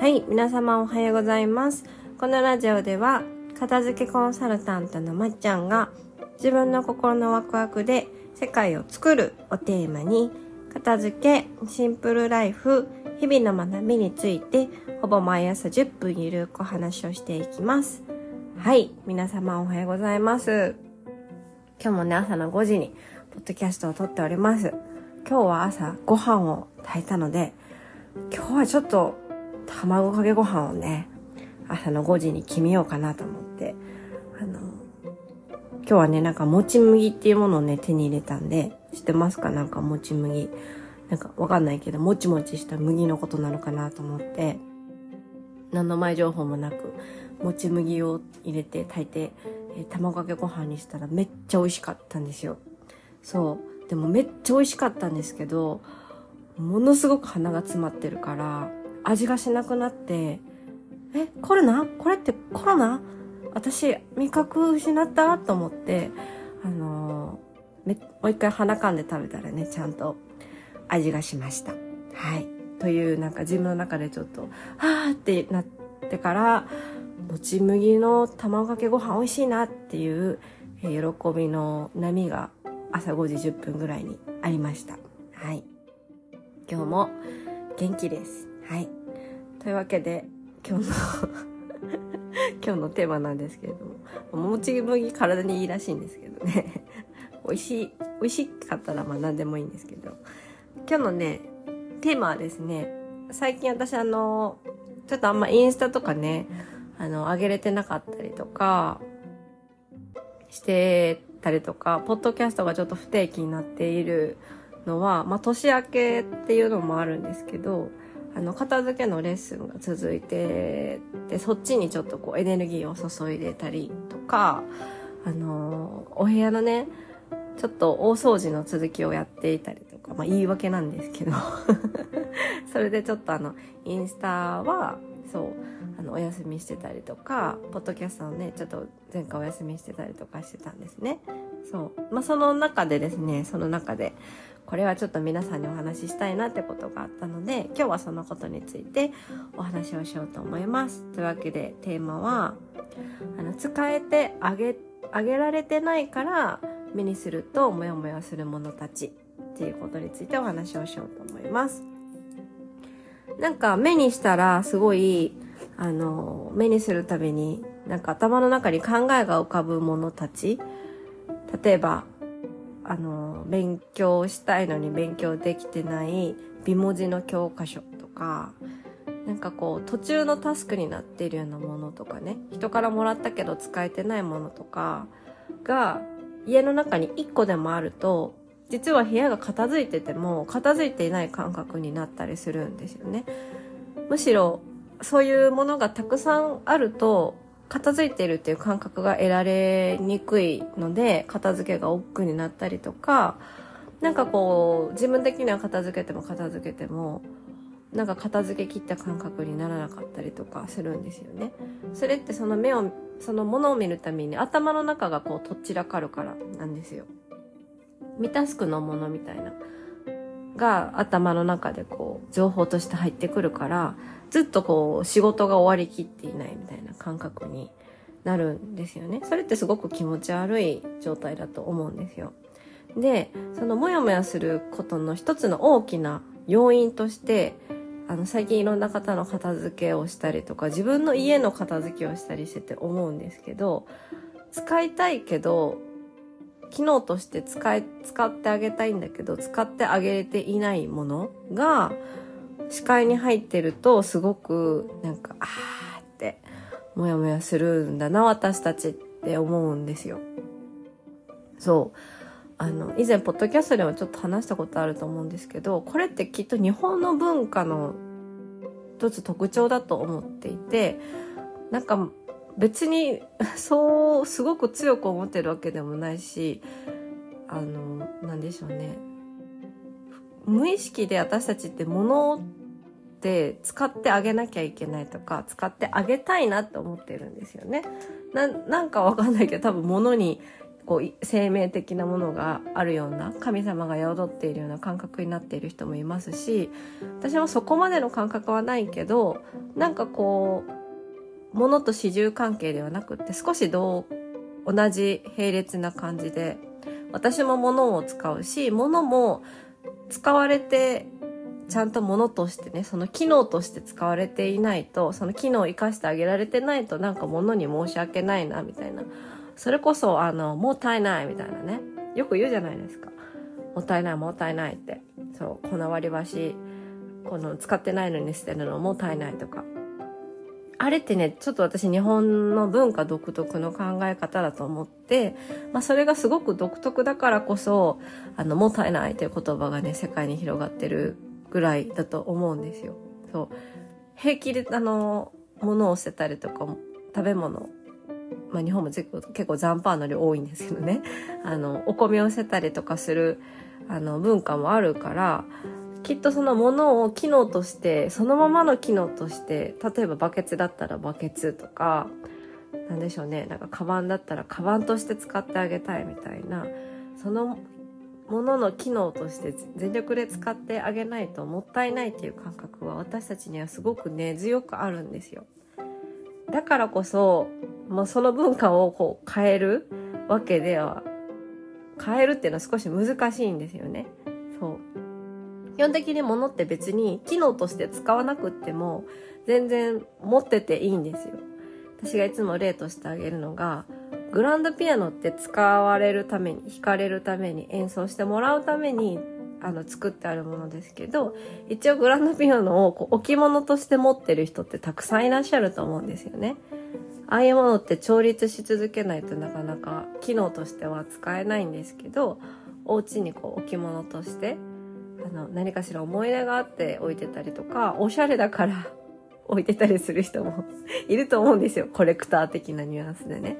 はい、皆様おはようございます。このラジオでは、片付けコンサルタントのまっちゃんが、自分の心のワクワクで世界を作るをテーマに、片付け、シンプルライフ、日々の学びについて、ほぼ毎朝10分ゆるくお話をしていきます。はい、皆様おはようございます。今日もね、朝の5時に、ポッドキャストを撮っております。今日は朝ご飯を炊いたので、今日はちょっと卵かけご飯をね、朝の5時に決めようかなと思って、あの、今日はね、なんかもち麦っていうものをね、手に入れたんで、知ってますか？なんかもち麦。なんかわかんないけど、もちもちした麦のことなのかなと思って、何の前情報もなく、もち麦を入れて炊いて、えー卵かけご飯にしたらめっちゃ美味しかったんですよ。そう。でもめっちゃ美味しかったんですけど、ものすごく鼻が詰まってるから、味がしなくなって、え、コロナ？これってコロナ？私、味覚失った？と思って、あのーめ、もう一回鼻かんで食べたらね、ちゃんと味がしました。はい。という、なんか自分の中でちょっと、はーってなってから、もち麦の卵かけご飯美味しいなっていう、え喜びの波が朝5時10分ぐらいにありました。はい。今日も元気です。はい。というわけで、今日の 今日のテーマなんですけれども、もち麦体にいいらしいんですけどね。美味しい、美味しかったらまあ何でもいいんですけど。今日のね、テーマはですね、最近私あの、ちょっとあんまインスタとかね、あの、上げれてなかったりとか、してたりとか、ポッドキャストがちょっと不定期になっているのは、まあ、年明けっていうのもあるんですけど、あの、片付けのレッスンが続いてで、そっちにちょっとこうエネルギーを注いでたりとか、あの、お部屋のね、ちょっと大掃除の続きをやっていたりとか、まあ言い訳なんですけど、それでちょっとあの、インスタは、そう、あの、お休みしてたりとか、ポッドキャストをね、ちょっと前回お休みしてたりとかしてたんですね。そう。まあその中でですね、その中で、これはちょっと皆さんにお話ししたいなってことがあったので、今日はそのことについてお話をしようと思います。というわけでテーマは、あの、使えてあげ、あげられてないから目にするとモヤモヤするものたちっていうことについてお話をしようと思います。なんか目にしたらすごい、あの、目にするたびになんか頭の中に考えが浮かぶものたち例えば、あの、勉強したいのに勉強できてない美文字の教科書とか、なんかこう途中のタスクになっているようなものとかね、人からもらったけど使えてないものとかが家の中に1個でもあると、実は部屋が片付いてても片付いていない感覚になったりするんですよね。むしろそういうものがたくさんあると片付いてるっていう感覚が得られにくいので片付けが億劫になったりとかなんかこう自分的には片付けても片付けてもなんか片付け切った感覚にならなかったりとかするんですよね。それってその目をそのものを見るために頭の中がこうとっちらかるからなんですよ。未タスクのものみたいなが頭の中でこう情報として入ってくるからずっとこう仕事が終わりきっていないみたいな感覚になるんですよね。それってすごく気持ち悪い状態だと思うんですよ。で、そのモヤモヤすることの一つの大きな要因として、あの最近いろんな方の片付けをしたりとか自分の家の片付けをしたりしてて思うんですけど、使いたいけど、機能として使い、使ってあげたいんだけど、使ってあげれていないものが、視界に入ってるとすごくなんかあーってモヤモヤするんだな私たちって思うんですよ。そう。あの、以前ポッドキャストでもちょっと話したことあると思うんですけど、これってきっと日本の文化の一つ特徴だと思っていて、なんか別に そうすごく強く思ってるわけでもないし、あの、なんでしょうね。無意識で私たちって物って使ってあげなきゃいけないとか、使ってあげたいなって思ってるんですよね。な、なんかわかんないけど多分物にこう生命的なものがあるような神様が宿っているような感覚になっている人もいますし私もそこまでの感覚はないけどなんかこう物と始終関係ではなくって少し同じ並列な感じで私も物を使うし物も使われてちゃんと物としてねその機能として使われていないとその機能を生かしてあげられてないとなんか物に申し訳ないなみたいな。それこそあのもったいないみたいなね。よく言うじゃないですか。もったいないもったいないって。そうこの割り箸この使ってないのに捨てるのもったいないとか。あれってね、ちょっと私日本の文化独特の考え方だと思って、まあそれがすごく独特だからこそ、あの、もったいないという言葉がね、世界に広がってるぐらいだと思うんですよ。そう。平気で、あの、物を捨てたりとか、食べ物、まあ日本も結構結構残飯の量多いんですけどね。あの、お米を捨てたりとかする、あの、文化もあるから、きっとそのものを機能としてそのままの機能として例えばバケツだったらバケツとかなんでしょうねなんかカバンだったらカバンとして使ってあげたいみたいなそのものの機能として全力で使ってあげないともったいないっていう感覚は私たちにはすごく根強くあるんですよ。だからこそ、もうその文化をこう変えるわけでは、変えるっていうのは少し難しいんですよね。そう。基本的に物って別に機能として使わなくっても全然持ってていいんですよ。私がいつも例としてあげるのが、グランドピアノって使われるために、弾かれるために、演奏してもらうために、あの、作ってあるものですけど、一応グランドピアノをこう置物として持ってる人ってたくさんいらっしゃると思うんですよね。ああいうものって調律し続けないとなかなか機能としては使えないんですけど、お家にこう置物としての何かしら思い出があって置いてたりとかおしゃれだから 置いてたりする人も いると思うんですよ。コレクター的なニュアンスでね。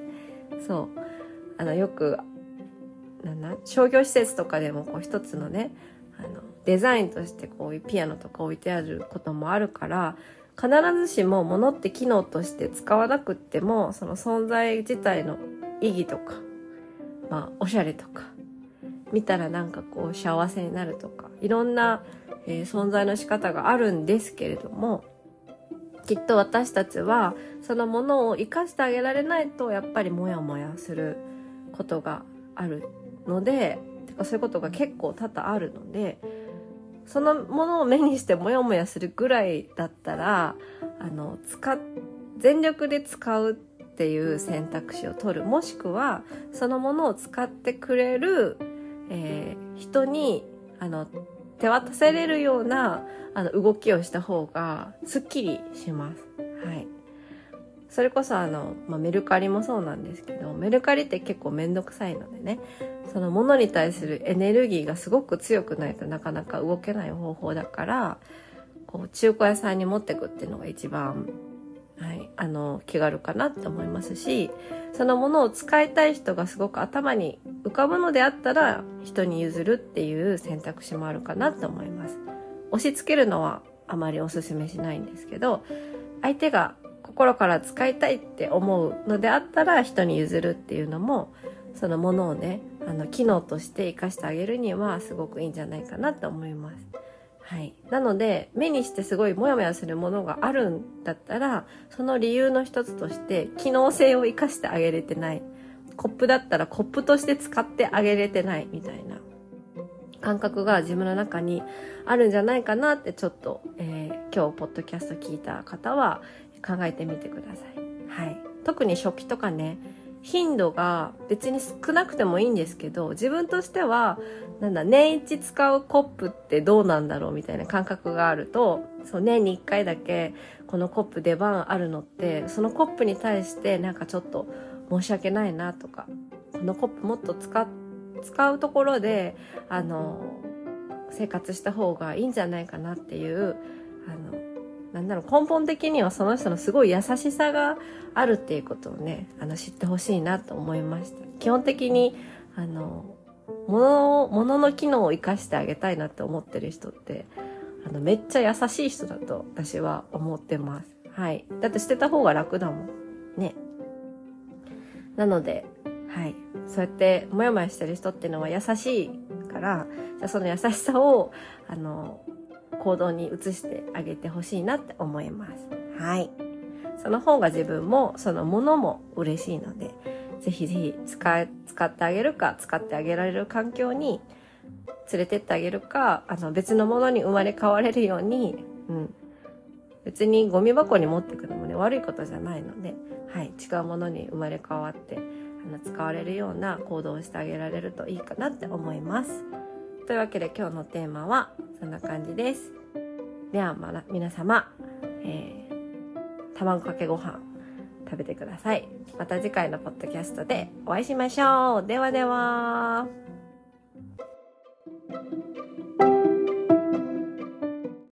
そう。あのよくなんだ商業施設とかでもこう一つのねあのデザインとしてこういうピアノとか置いてあることもあるから必ずしも物って機能として使わなくってもその存在自体の意義とかまあおしゃれとか見たらなんかこう幸せになるとかいろんな、えー、存在の仕方があるんですけれどもきっと私たちはそのものを生かしてあげられないとやっぱりモヤモヤすることがあるのでてかそういうことが結構多々あるのでそのものを目にしてモヤモヤするぐらいだったらあの使全力で使うっていう選択肢を取る。もしくはそのものを使ってくれるえー、人にあの手渡せれるようなあの動きをした方がすっきりします。はい。それこそあの、まあ、メルカリもそうなんですけど、メルカリって結構めんどくさいのでね、そのものに対するエネルギーがすごく強くないとなかなか動けない方法だから、こう中古屋さんに持ってくっていうのが一番はい、あの気軽かなって思いますしそのものを使いたい人がすごく頭に浮かぶのであったら人に譲るっていう選択肢もあるかなって思います。押し付けるのはあまりおすすめしないんですけど相手が心から使いたいって思うのであったら人に譲るっていうのもそのものをねあの機能として活かしてあげるにはすごくいいんじゃないかなと思います。はい。なので、目にしてすごいモヤモヤするものがあるんだったら、その理由の一つとして、機能性を活かしてあげれてない。コップだったらコップとして使ってあげれてないみたいな感覚が自分の中にあるんじゃないかなってちょっと、えー、今日ポッドキャスト聞いた方は考えてみてください。はい。特に初期とかね、頻度が別に少なくてもいいんですけど、自分としては、なんだ、年一使うコップってどうなんだろうみたいな感覚があると、そう年に1回だけこのコップ出番あるのって、そのコップに対してなんかちょっと申し訳ないなとか、このコップもっと使使うところで、あの、生活した方がいいんじゃないかなっていう、あの、なんだろう、根本的にはその人のすごい優しさがあるっていうことをね、あの、知ってほしいなと思いました。基本的に、あの、物、物の機能を生かしてあげたいなって思ってる人って、あの、めっちゃ優しい人だと私は思ってます。はい。だって捨てた方が楽だもん。ね。なので、はい。そうやってもやもやしてる人っていうのは優しいから、じゃその優しさを、あの、行動に移してあげてほしいなって思います。はい。その方が自分も、そのものも嬉しいので、ぜひぜひ使使ってあげるか、使ってあげられる環境に連れてってあげるか、あの別のものに生まれ変われるように、うん。別にゴミ箱に持ってくのもね、悪いことじゃないので、はい、違うものに生まれ変わって、あの使われるような行動をしてあげられるといいかなって思います。というわけで今日のテーマはそんな感じです。では、ま、皆様、えー、卵かけご飯食べてください。また次回のポッドキャストでお会いしましょう。ではでは。